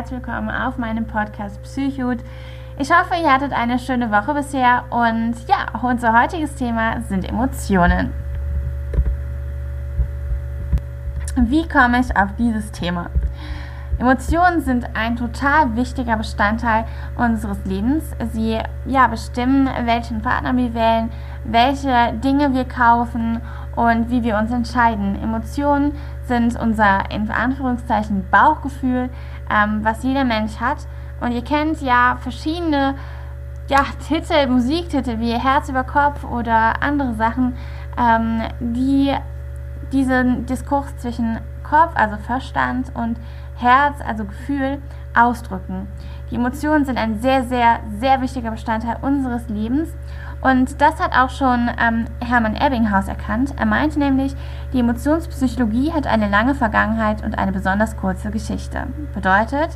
Herzlich willkommen auf meinem Podcast Psychut. Ich hoffe, ihr hattet eine schöne Woche bisher und ja, unser heutiges Thema sind Emotionen. Wie komme ich auf dieses Thema? Emotionen sind ein total wichtiger Bestandteil unseres Lebens. Sie ja, bestimmen, welchen Partner wir wählen, welche Dinge wir kaufen und wie wir uns entscheiden. Emotionen sind unser in Anführungszeichen Bauchgefühl, ähm, was jeder Mensch hat. Und ihr kennt ja verschiedene ja, Titel, Musiktitel wie Herz über Kopf oder andere Sachen, ähm, die diesen Diskurs zwischen Kopf, also Verstand und Herz, also Gefühl, ausdrücken. Die Emotionen sind ein sehr, sehr, sehr wichtiger Bestandteil unseres Lebens. Und das hat auch schon ähm, Hermann Ebbinghaus erkannt. Er meinte nämlich, die Emotionspsychologie hat eine lange Vergangenheit und eine besonders kurze Geschichte. Bedeutet,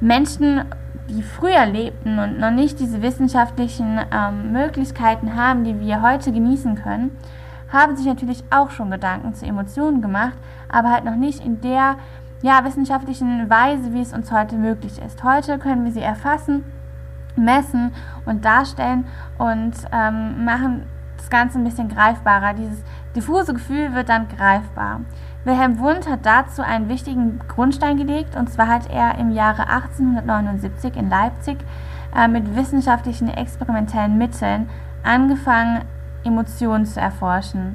Menschen, die früher lebten und noch nicht diese wissenschaftlichen ähm, Möglichkeiten haben, die wir heute genießen können, haben sich natürlich auch schon Gedanken zu Emotionen gemacht, aber halt noch nicht in der ja, wissenschaftlichen Weise, wie es uns heute möglich ist. Heute können wir sie erfassen, messen und darstellen und ähm, machen das Ganze ein bisschen greifbarer. Dieses diffuse Gefühl wird dann greifbar. Wilhelm Wundt hat dazu einen wichtigen Grundstein gelegt und zwar hat er im Jahre 1879 in Leipzig äh, mit wissenschaftlichen experimentellen Mitteln angefangen, Emotionen zu erforschen.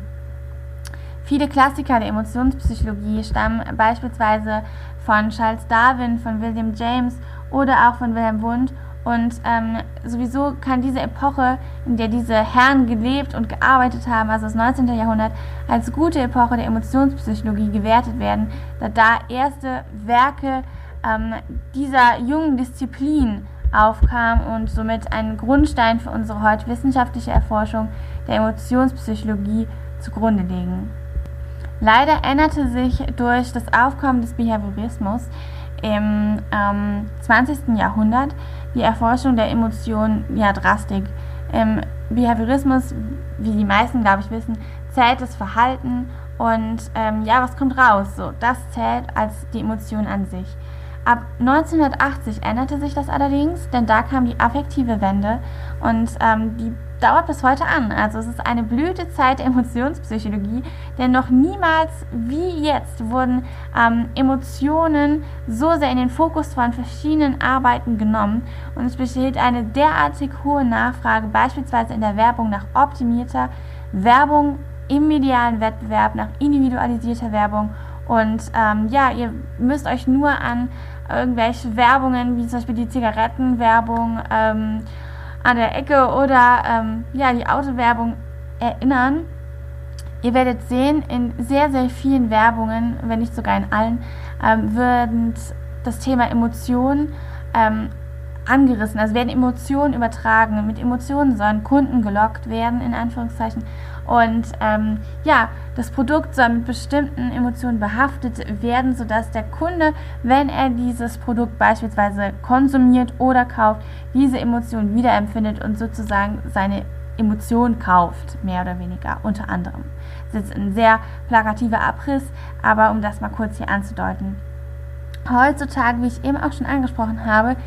Viele Klassiker der Emotionspsychologie stammen beispielsweise von Charles Darwin, von William James oder auch von Wilhelm Wundt. Und ähm, sowieso kann diese Epoche, in der diese Herren gelebt und gearbeitet haben, also das 19. Jahrhundert, als gute Epoche der Emotionspsychologie gewertet werden, da da erste Werke ähm, dieser jungen Disziplin aufkamen und somit einen Grundstein für unsere heute wissenschaftliche Erforschung der Emotionspsychologie zugrunde legen. Leider änderte sich durch das Aufkommen des Behaviorismus im ähm, 20. Jahrhundert die Erforschung der Emotionen ja drastisch. Im Behaviorismus, wie die meisten, glaube ich, wissen, zählt das Verhalten und ähm, ja, was kommt raus? So, das zählt als die Emotion an sich. Ab 1980 änderte sich das allerdings, denn da kam die affektive Wende und ähm, die dauert bis heute an. Also es ist eine Blütezeit der Emotionspsychologie, denn noch niemals wie jetzt wurden ähm, Emotionen so sehr in den Fokus von verschiedenen Arbeiten genommen und es besteht eine derartig hohe Nachfrage, beispielsweise in der Werbung nach optimierter Werbung im medialen Wettbewerb, nach individualisierter Werbung und ähm, ja, ihr müsst euch nur an irgendwelche Werbungen, wie zum Beispiel die Zigarettenwerbung, ähm, an der Ecke oder ähm, ja, die Autowerbung erinnern. Ihr werdet sehen, in sehr, sehr vielen Werbungen, wenn nicht sogar in allen, ähm, wird das Thema Emotionen ähm, angerissen. Also werden Emotionen übertragen. Mit Emotionen sollen Kunden gelockt werden, in Anführungszeichen. Und ähm, ja, das Produkt soll mit bestimmten Emotionen behaftet werden, sodass der Kunde, wenn er dieses Produkt beispielsweise konsumiert oder kauft, diese Emotion wiederempfindet und sozusagen seine Emotion kauft, mehr oder weniger, unter anderem. Das ist ein sehr plakativer Abriss, aber um das mal kurz hier anzudeuten. Heutzutage, wie ich eben auch schon angesprochen habe,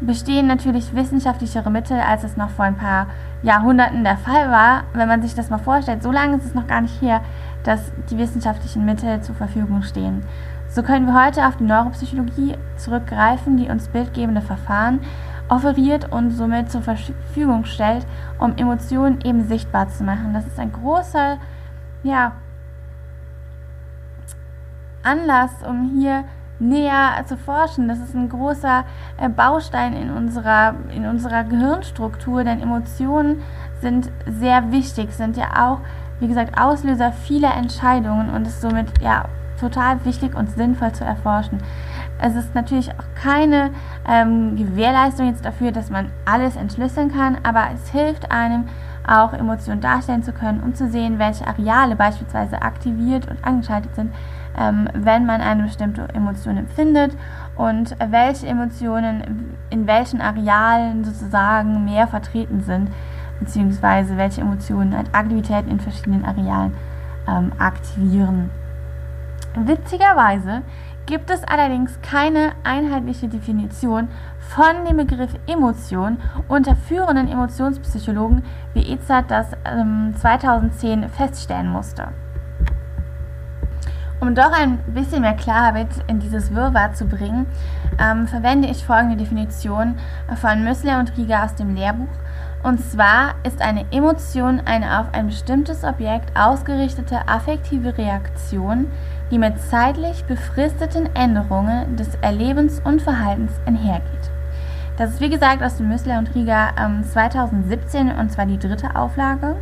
bestehen natürlich wissenschaftlichere Mittel, als es noch vor ein paar Jahrhunderten der Fall war. Wenn man sich das mal vorstellt, so lange ist es noch gar nicht her, dass die wissenschaftlichen Mittel zur Verfügung stehen. So können wir heute auf die Neuropsychologie zurückgreifen, die uns bildgebende Verfahren offeriert und somit zur Verfügung stellt, um Emotionen eben sichtbar zu machen. Das ist ein großer ja, Anlass, um hier näher zu forschen. Das ist ein großer äh, Baustein in unserer, in unserer Gehirnstruktur, denn Emotionen sind sehr wichtig, sind ja auch, wie gesagt, Auslöser vieler Entscheidungen und ist somit ja total wichtig und sinnvoll zu erforschen. Es ist natürlich auch keine ähm, Gewährleistung jetzt dafür, dass man alles entschlüsseln kann, aber es hilft einem, auch Emotionen darstellen zu können, um zu sehen, welche Areale beispielsweise aktiviert und angeschaltet sind, ähm, wenn man eine bestimmte Emotion empfindet und welche Emotionen in welchen Arealen sozusagen mehr vertreten sind, beziehungsweise welche Emotionen halt Aktivitäten in verschiedenen Arealen ähm, aktivieren. Witzigerweise gibt es allerdings keine einheitliche Definition von dem Begriff Emotion unter führenden Emotionspsychologen, wie Ezat das ähm, 2010 feststellen musste. Um doch ein bisschen mehr Klarheit in dieses Wirrwarr zu bringen, ähm, verwende ich folgende Definition von Müssler und Rieger aus dem Lehrbuch. Und zwar ist eine Emotion eine auf ein bestimmtes Objekt ausgerichtete affektive Reaktion, die mit zeitlich befristeten Änderungen des Erlebens und Verhaltens einhergeht. Das ist wie gesagt aus dem Müssler und Rieger ähm, 2017 und zwar die dritte Auflage.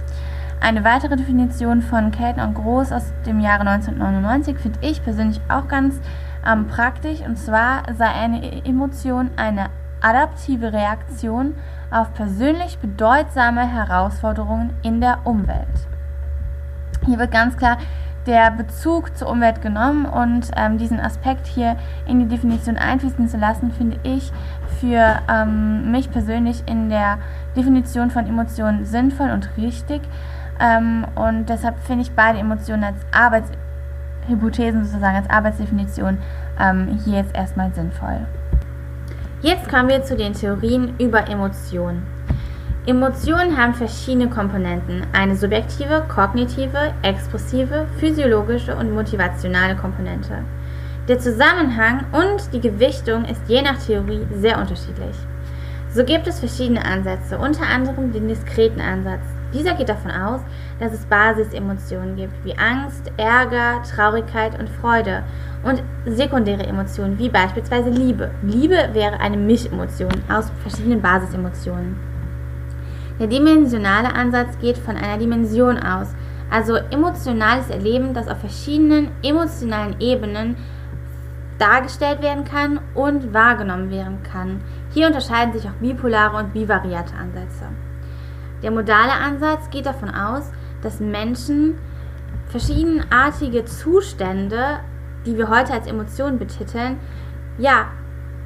Eine weitere Definition von Kelton und Groß aus dem Jahre 1999 finde ich persönlich auch ganz ähm, praktisch. Und zwar sei eine Emotion eine adaptive Reaktion auf persönlich bedeutsame Herausforderungen in der Umwelt. Hier wird ganz klar der Bezug zur Umwelt genommen und ähm, diesen Aspekt hier in die Definition einfließen zu lassen, finde ich für ähm, mich persönlich in der Definition von Emotionen sinnvoll und richtig. Ähm, und deshalb finde ich beide Emotionen als Arbeitshypothesen sozusagen, als Arbeitsdefinition ähm, hier jetzt erstmal sinnvoll. Jetzt kommen wir zu den Theorien über Emotionen. Emotionen haben verschiedene Komponenten. Eine subjektive, kognitive, expressive, physiologische und motivationale Komponente. Der Zusammenhang und die Gewichtung ist je nach Theorie sehr unterschiedlich. So gibt es verschiedene Ansätze, unter anderem den diskreten Ansatz. Dieser geht davon aus, dass es Basisemotionen gibt, wie Angst, Ärger, Traurigkeit und Freude und sekundäre Emotionen, wie beispielsweise Liebe. Liebe wäre eine Mischemotion aus verschiedenen Basisemotionen. Der dimensionale Ansatz geht von einer Dimension aus, also emotionales Erleben, das auf verschiedenen emotionalen Ebenen dargestellt werden kann und wahrgenommen werden kann. Hier unterscheiden sich auch bipolare und bivariate Ansätze. Der modale Ansatz geht davon aus, dass Menschen verschiedenartige Zustände, die wir heute als Emotionen betiteln, ja,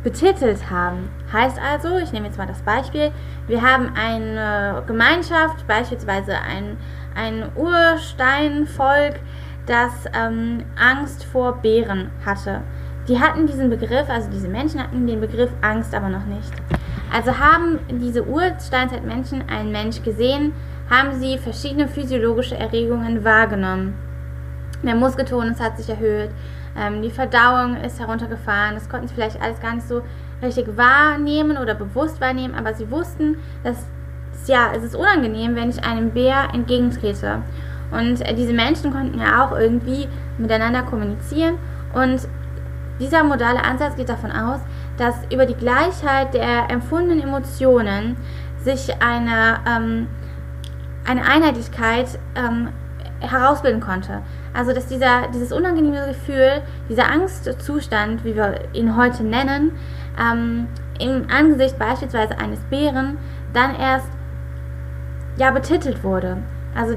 betitelt haben. Heißt also, ich nehme jetzt mal das Beispiel, wir haben eine Gemeinschaft, beispielsweise ein, ein Ursteinvolk, das ähm, Angst vor Bären hatte. Die hatten diesen Begriff, also diese Menschen hatten den Begriff Angst aber noch nicht. Also haben diese Ursteinzeitmenschen einen Mensch gesehen, haben sie verschiedene physiologische Erregungen wahrgenommen. Der Muskeltonus hat sich erhöht, ähm, die Verdauung ist heruntergefahren. Das konnten sie vielleicht alles gar nicht so richtig wahrnehmen oder bewusst wahrnehmen, aber sie wussten, dass ja, es ist unangenehm, wenn ich einem Bär entgegentrete. Und äh, diese Menschen konnten ja auch irgendwie miteinander kommunizieren. Und dieser modale Ansatz geht davon aus, dass über die Gleichheit der empfundenen Emotionen sich eine, ähm, eine Einheitlichkeit ähm, herausbilden konnte. Also dass dieser, dieses unangenehme Gefühl, dieser Angstzustand, wie wir ihn heute nennen, ähm, im Angesicht beispielsweise eines Bären dann erst ja betitelt wurde. Also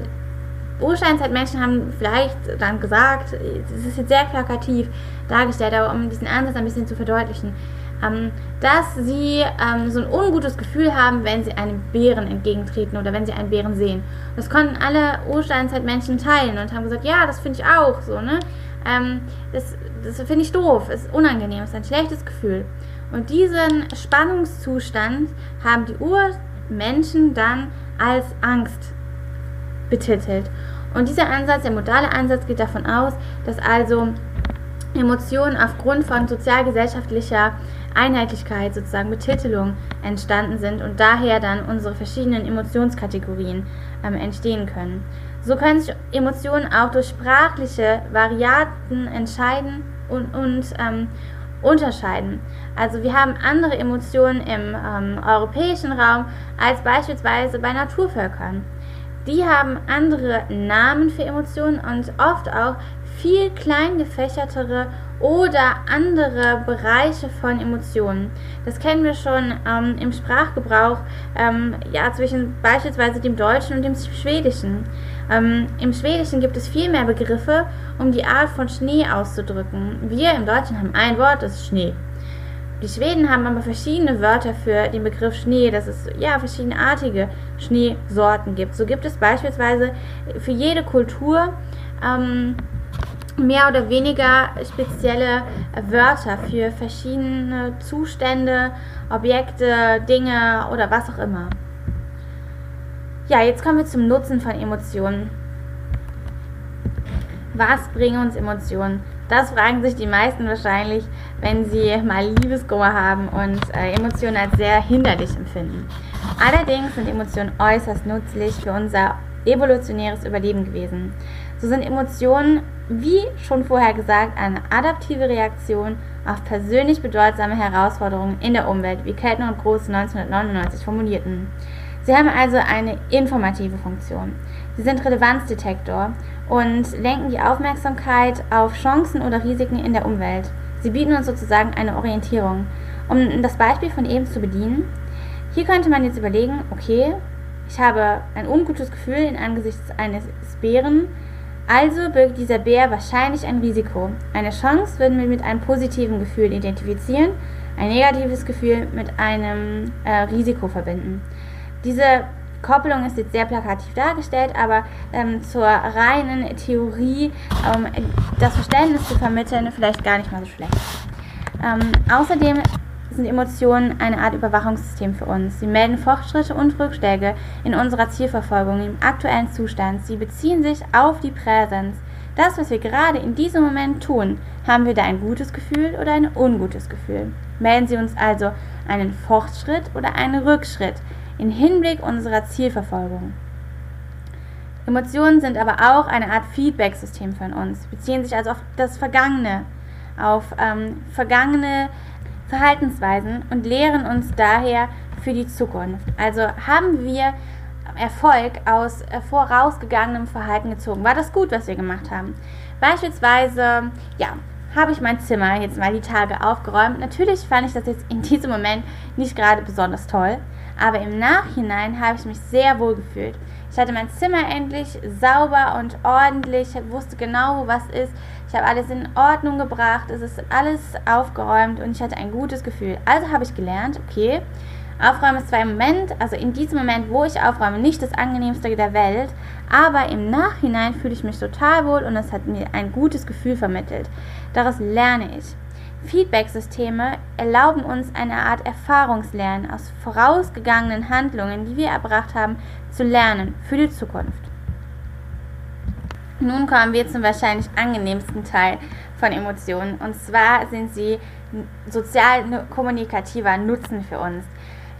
Ursteinzeitmenschen haben vielleicht dann gesagt, es ist jetzt sehr plakativ dargestellt, aber um diesen Ansatz ein bisschen zu verdeutlichen, dass sie ähm, so ein ungutes Gefühl haben, wenn sie einem Bären entgegentreten oder wenn sie einen Bären sehen. Das konnten alle Ursteinzeitmenschen teilen und haben gesagt, ja, das finde ich auch so, ne? Ähm, das das finde ich doof, ist unangenehm, ist ein schlechtes Gefühl. Und diesen Spannungszustand haben die Urmenschen dann als Angst betitelt. Und dieser Ansatz, der modale Ansatz, geht davon aus, dass also Emotionen aufgrund von sozialgesellschaftlicher Einheitlichkeit, sozusagen Betitelung entstanden sind und daher dann unsere verschiedenen Emotionskategorien ähm, entstehen können. So können sich Emotionen auch durch sprachliche Varianten entscheiden und, und ähm, unterscheiden. Also wir haben andere Emotionen im ähm, europäischen Raum als beispielsweise bei Naturvölkern. Die haben andere Namen für Emotionen und oft auch viel klein gefächertere oder andere Bereiche von Emotionen. Das kennen wir schon ähm, im Sprachgebrauch ähm, ja, zwischen beispielsweise dem Deutschen und dem Schwedischen. Ähm, Im Schwedischen gibt es viel mehr Begriffe, um die Art von Schnee auszudrücken. Wir im Deutschen haben ein Wort, das ist Schnee. Die Schweden haben aber verschiedene Wörter für den Begriff Schnee, dass es ja verschiedenartige Schneesorten gibt. So gibt es beispielsweise für jede Kultur ähm, mehr oder weniger spezielle Wörter für verschiedene Zustände, Objekte, Dinge oder was auch immer. Ja, jetzt kommen wir zum Nutzen von Emotionen. Was bringen uns Emotionen? Das fragen sich die meisten wahrscheinlich, wenn sie mal Liebeskummer haben und äh, Emotionen als sehr hinderlich empfinden. Allerdings sind Emotionen äußerst nützlich für unser evolutionäres Überleben gewesen. So sind Emotionen, wie schon vorher gesagt, eine adaptive Reaktion auf persönlich bedeutsame Herausforderungen in der Umwelt, wie Keltner und Groß 1999 formulierten. Sie haben also eine informative Funktion. Sie sind Relevanzdetektor und lenken die Aufmerksamkeit auf Chancen oder Risiken in der Umwelt. Sie bieten uns sozusagen eine Orientierung. Um das Beispiel von eben zu bedienen, hier könnte man jetzt überlegen, okay, ich habe ein ungutes Gefühl in angesichts eines Bären, also birgt dieser Bär wahrscheinlich ein Risiko. Eine Chance würden wir mit einem positiven Gefühl identifizieren, ein negatives Gefühl mit einem äh, Risiko verbinden. Diese Kopplung ist jetzt sehr plakativ dargestellt, aber ähm, zur reinen Theorie, um das Verständnis zu vermitteln, vielleicht gar nicht mal so schlecht. Ähm, außerdem sind Emotionen eine Art Überwachungssystem für uns. Sie melden Fortschritte und Rückschläge in unserer Zielverfolgung im aktuellen Zustand. Sie beziehen sich auf die Präsenz. Das, was wir gerade in diesem Moment tun, haben wir da ein gutes Gefühl oder ein ungutes Gefühl? Melden Sie uns also einen Fortschritt oder einen Rückschritt in Hinblick unserer Zielverfolgung. Emotionen sind aber auch eine Art Feedback-System von uns, beziehen sich also auf das Vergangene, auf ähm, vergangene Verhaltensweisen und lehren uns daher für die Zukunft. Also haben wir Erfolg aus äh, vorausgegangenem Verhalten gezogen. War das gut, was wir gemacht haben? Beispielsweise, ja, habe ich mein Zimmer jetzt mal die Tage aufgeräumt. Natürlich fand ich das jetzt in diesem Moment nicht gerade besonders toll. Aber im Nachhinein habe ich mich sehr wohl gefühlt. Ich hatte mein Zimmer endlich sauber und ordentlich, ich wusste genau, wo was ist. Ich habe alles in Ordnung gebracht, es ist alles aufgeräumt und ich hatte ein gutes Gefühl. Also habe ich gelernt, okay, Aufräumen ist zwar im Moment, also in diesem Moment, wo ich aufräume, nicht das angenehmste der Welt, aber im Nachhinein fühle ich mich total wohl und es hat mir ein gutes Gefühl vermittelt. Daraus lerne ich. Feedback-Systeme erlauben uns eine Art Erfahrungslernen aus vorausgegangenen Handlungen, die wir erbracht haben, zu lernen für die Zukunft. Nun kommen wir zum wahrscheinlich angenehmsten Teil von Emotionen und zwar sind sie sozial-kommunikativer Nutzen für uns.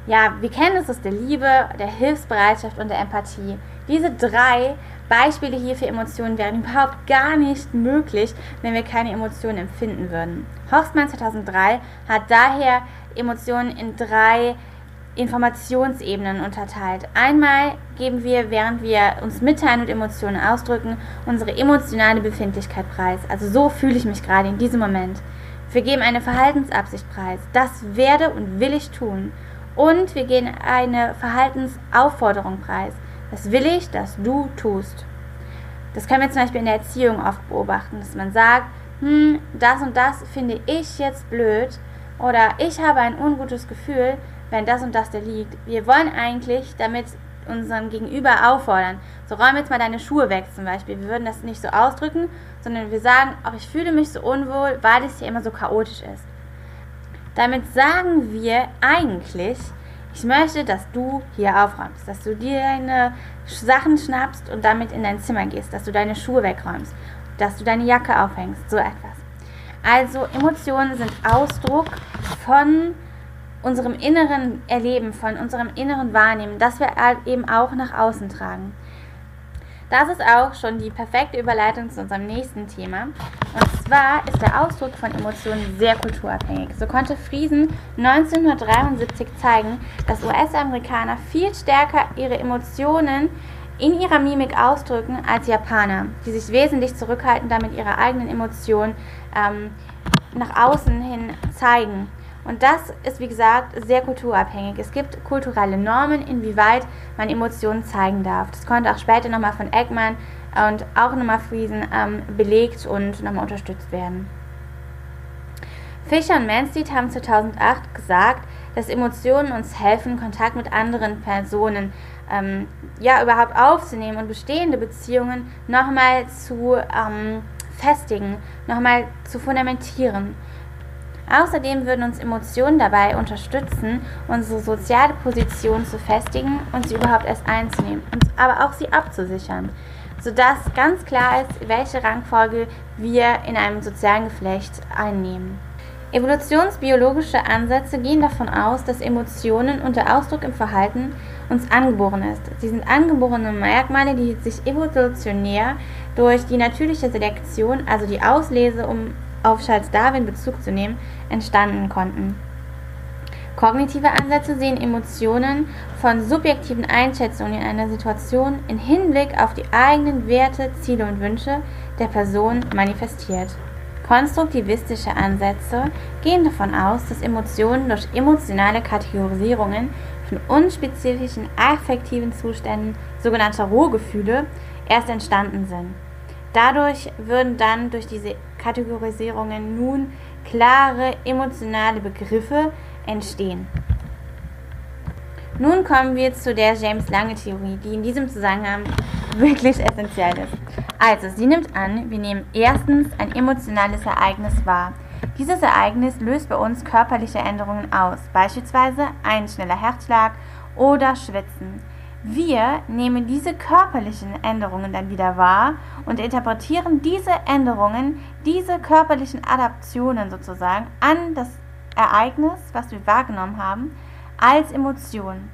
Ja, wir kennen es aus der Liebe, der Hilfsbereitschaft und der Empathie. Diese drei Beispiele hier für Emotionen wären überhaupt gar nicht möglich, wenn wir keine Emotionen empfinden würden. Horstmann 2003 hat daher Emotionen in drei Informationsebenen unterteilt. Einmal geben wir, während wir uns mitteilen und Emotionen ausdrücken, unsere emotionale Befindlichkeit preis. Also so fühle ich mich gerade in diesem Moment. Wir geben eine Verhaltensabsicht preis. Das werde und will ich tun. Und wir geben eine Verhaltensaufforderung preis. Das will ich, dass du tust. Das können wir zum Beispiel in der Erziehung oft beobachten, dass man sagt, hm, das und das finde ich jetzt blöd oder ich habe ein ungutes Gefühl, wenn das und das da liegt. Wir wollen eigentlich damit unseren Gegenüber auffordern. So räum jetzt mal deine Schuhe weg zum Beispiel. Wir würden das nicht so ausdrücken, sondern wir sagen, auch ich fühle mich so unwohl, weil es hier immer so chaotisch ist. Damit sagen wir eigentlich, ich möchte, dass du hier aufräumst, dass du dir deine Sachen schnappst und damit in dein Zimmer gehst, dass du deine Schuhe wegräumst, dass du deine Jacke aufhängst, so etwas. Also Emotionen sind Ausdruck von unserem inneren Erleben, von unserem inneren Wahrnehmen, das wir eben auch nach außen tragen. Das ist auch schon die perfekte Überleitung zu unserem nächsten Thema. Und zwar ist der Ausdruck von Emotionen sehr kulturabhängig. So konnte Friesen 1973 zeigen, dass US-Amerikaner viel stärker ihre Emotionen in ihrer Mimik ausdrücken als Japaner, die sich wesentlich zurückhalten, damit ihre eigenen Emotionen ähm, nach außen hin zeigen. Und das ist, wie gesagt, sehr kulturabhängig. Es gibt kulturelle Normen, inwieweit man Emotionen zeigen darf. Das konnte auch später nochmal von Eggman und auch nochmal Friesen ähm, belegt und nochmal unterstützt werden. Fischer und Manstead haben 2008 gesagt, dass Emotionen uns helfen, Kontakt mit anderen Personen ähm, ja überhaupt aufzunehmen und bestehende Beziehungen nochmal zu ähm, festigen, nochmal zu fundamentieren. Außerdem würden uns Emotionen dabei unterstützen, unsere soziale Position zu festigen und sie überhaupt erst einzunehmen, aber auch sie abzusichern, sodass ganz klar ist, welche Rangfolge wir in einem sozialen Geflecht einnehmen. Evolutionsbiologische Ansätze gehen davon aus, dass Emotionen und der Ausdruck im Verhalten uns angeboren ist. Sie sind angeborene Merkmale, die sich evolutionär durch die natürliche Selektion, also die Auslese, um auf Charles Darwin Bezug zu nehmen, entstanden konnten. Kognitive Ansätze sehen Emotionen von subjektiven Einschätzungen in einer Situation in Hinblick auf die eigenen Werte, Ziele und Wünsche der Person manifestiert. Konstruktivistische Ansätze gehen davon aus, dass Emotionen durch emotionale Kategorisierungen von unspezifischen affektiven Zuständen, sogenannter Rohgefühle, erst entstanden sind. Dadurch würden dann durch diese Kategorisierungen nun klare emotionale Begriffe entstehen. Nun kommen wir zu der James Lange Theorie, die in diesem Zusammenhang wirklich essentiell ist. Also, sie nimmt an, wir nehmen erstens ein emotionales Ereignis wahr. Dieses Ereignis löst bei uns körperliche Änderungen aus, beispielsweise ein schneller Herzschlag oder Schwitzen. Wir nehmen diese körperlichen Änderungen dann wieder wahr und interpretieren diese Änderungen, diese körperlichen Adaptionen sozusagen an das Ereignis, was wir wahrgenommen haben, als Emotion.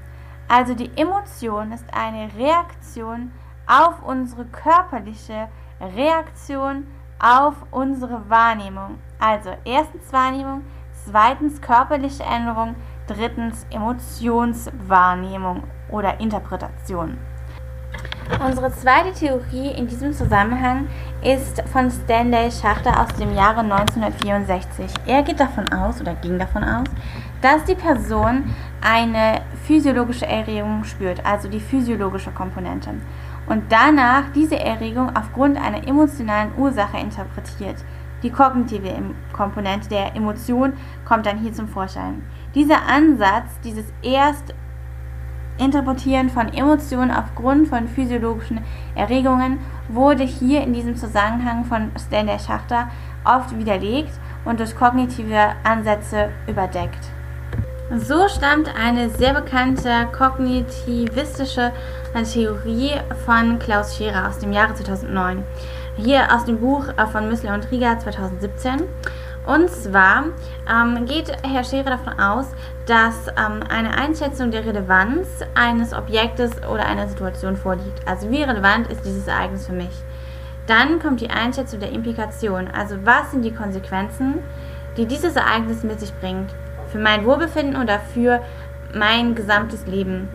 Also die Emotion ist eine Reaktion auf unsere körperliche Reaktion auf unsere Wahrnehmung. Also erstens Wahrnehmung, zweitens körperliche Änderung, drittens Emotionswahrnehmung oder Interpretation. Unsere zweite Theorie in diesem Zusammenhang ist von Stanley Schachter aus dem Jahre 1964. Er geht davon aus oder ging davon aus, dass die Person eine physiologische Erregung spürt, also die physiologische Komponente, und danach diese Erregung aufgrund einer emotionalen Ursache interpretiert. Die kognitive Komponente der Emotion kommt dann hier zum Vorschein. Dieser Ansatz, dieses erst Interpretieren von Emotionen aufgrund von physiologischen Erregungen wurde hier in diesem Zusammenhang von Stanley Schachter oft widerlegt und durch kognitive Ansätze überdeckt. So stammt eine sehr bekannte kognitivistische Theorie von Klaus Scherer aus dem Jahre 2009. Hier aus dem Buch von Müssler und Rieger 2017. Und zwar ähm, geht Herr Scherer davon aus, dass ähm, eine Einschätzung der Relevanz eines Objektes oder einer Situation vorliegt. Also wie relevant ist dieses Ereignis für mich? Dann kommt die Einschätzung der Implikation. Also was sind die Konsequenzen, die dieses Ereignis mit sich bringt? Für mein Wohlbefinden oder für mein gesamtes Leben?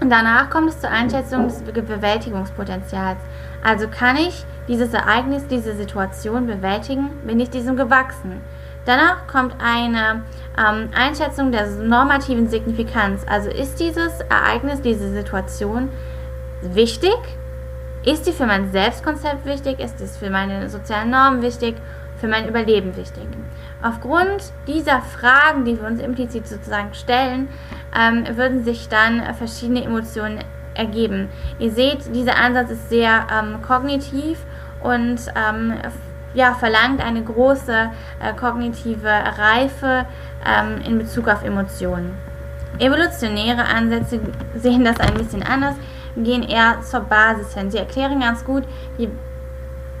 Und danach kommt es zur Einschätzung des Bewältigungspotenzials. Also kann ich dieses Ereignis, diese Situation bewältigen, bin ich diesem gewachsen. Danach kommt eine ähm, Einschätzung der normativen Signifikanz. Also ist dieses Ereignis, diese Situation wichtig? Ist sie für mein Selbstkonzept wichtig? Ist es für meine sozialen Normen wichtig? Für mein Überleben wichtig? Aufgrund dieser Fragen, die wir uns implizit sozusagen stellen, ähm, würden sich dann verschiedene Emotionen ergeben. Ihr seht, dieser Ansatz ist sehr ähm, kognitiv und ähm, ja, verlangt eine große äh, kognitive Reife ähm, in Bezug auf Emotionen. Evolutionäre Ansätze sehen das ein bisschen anders, gehen eher zur Basis hin. Sie erklären ganz gut die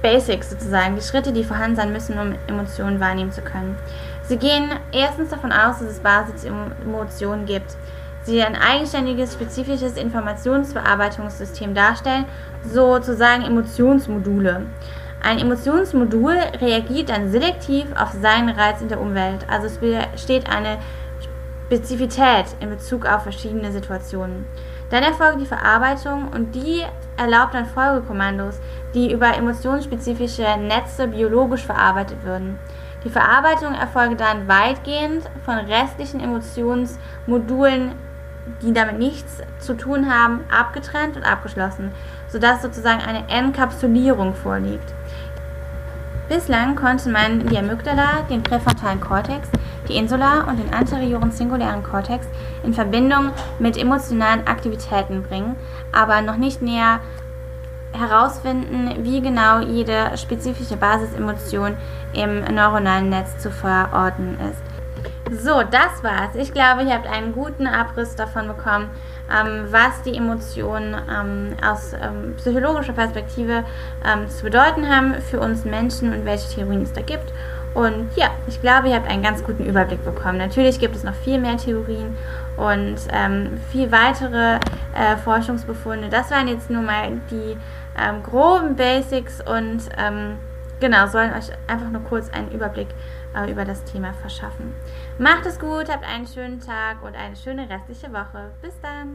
Basics sozusagen, die Schritte, die vorhanden sein müssen, um Emotionen wahrnehmen zu können. Sie gehen erstens davon aus, dass es Basis-Emotionen gibt, sie ein eigenständiges, spezifisches Informationsverarbeitungssystem darstellen, sozusagen Emotionsmodule. Ein Emotionsmodul reagiert dann selektiv auf seinen Reiz in der Umwelt. Also es besteht eine Spezifität in Bezug auf verschiedene Situationen. Dann erfolgt die Verarbeitung und die erlaubt dann Folgekommandos, die über emotionsspezifische Netze biologisch verarbeitet würden. Die Verarbeitung erfolgt dann weitgehend von restlichen Emotionsmodulen, die damit nichts zu tun haben, abgetrennt und abgeschlossen, sodass sozusagen eine Enkapsulierung vorliegt. Bislang konnte man die Amygdala, den präfrontalen Kortex, die Insula und den anterioren singulären Kortex in Verbindung mit emotionalen Aktivitäten bringen, aber noch nicht näher herausfinden, wie genau jede spezifische Basisemotion im neuronalen Netz zu verorten ist. So, das war's. Ich glaube, ihr habt einen guten Abriss davon bekommen, ähm, was die Emotionen ähm, aus ähm, psychologischer Perspektive ähm, zu bedeuten haben für uns Menschen und welche Theorien es da gibt. Und ja, ich glaube, ihr habt einen ganz guten Überblick bekommen. Natürlich gibt es noch viel mehr Theorien und ähm, viel weitere äh, Forschungsbefunde. Das waren jetzt nur mal die ähm, groben Basics und ähm, genau, sollen euch einfach nur kurz einen Überblick äh, über das Thema verschaffen. Macht es gut, habt einen schönen Tag und eine schöne restliche Woche. Bis dann!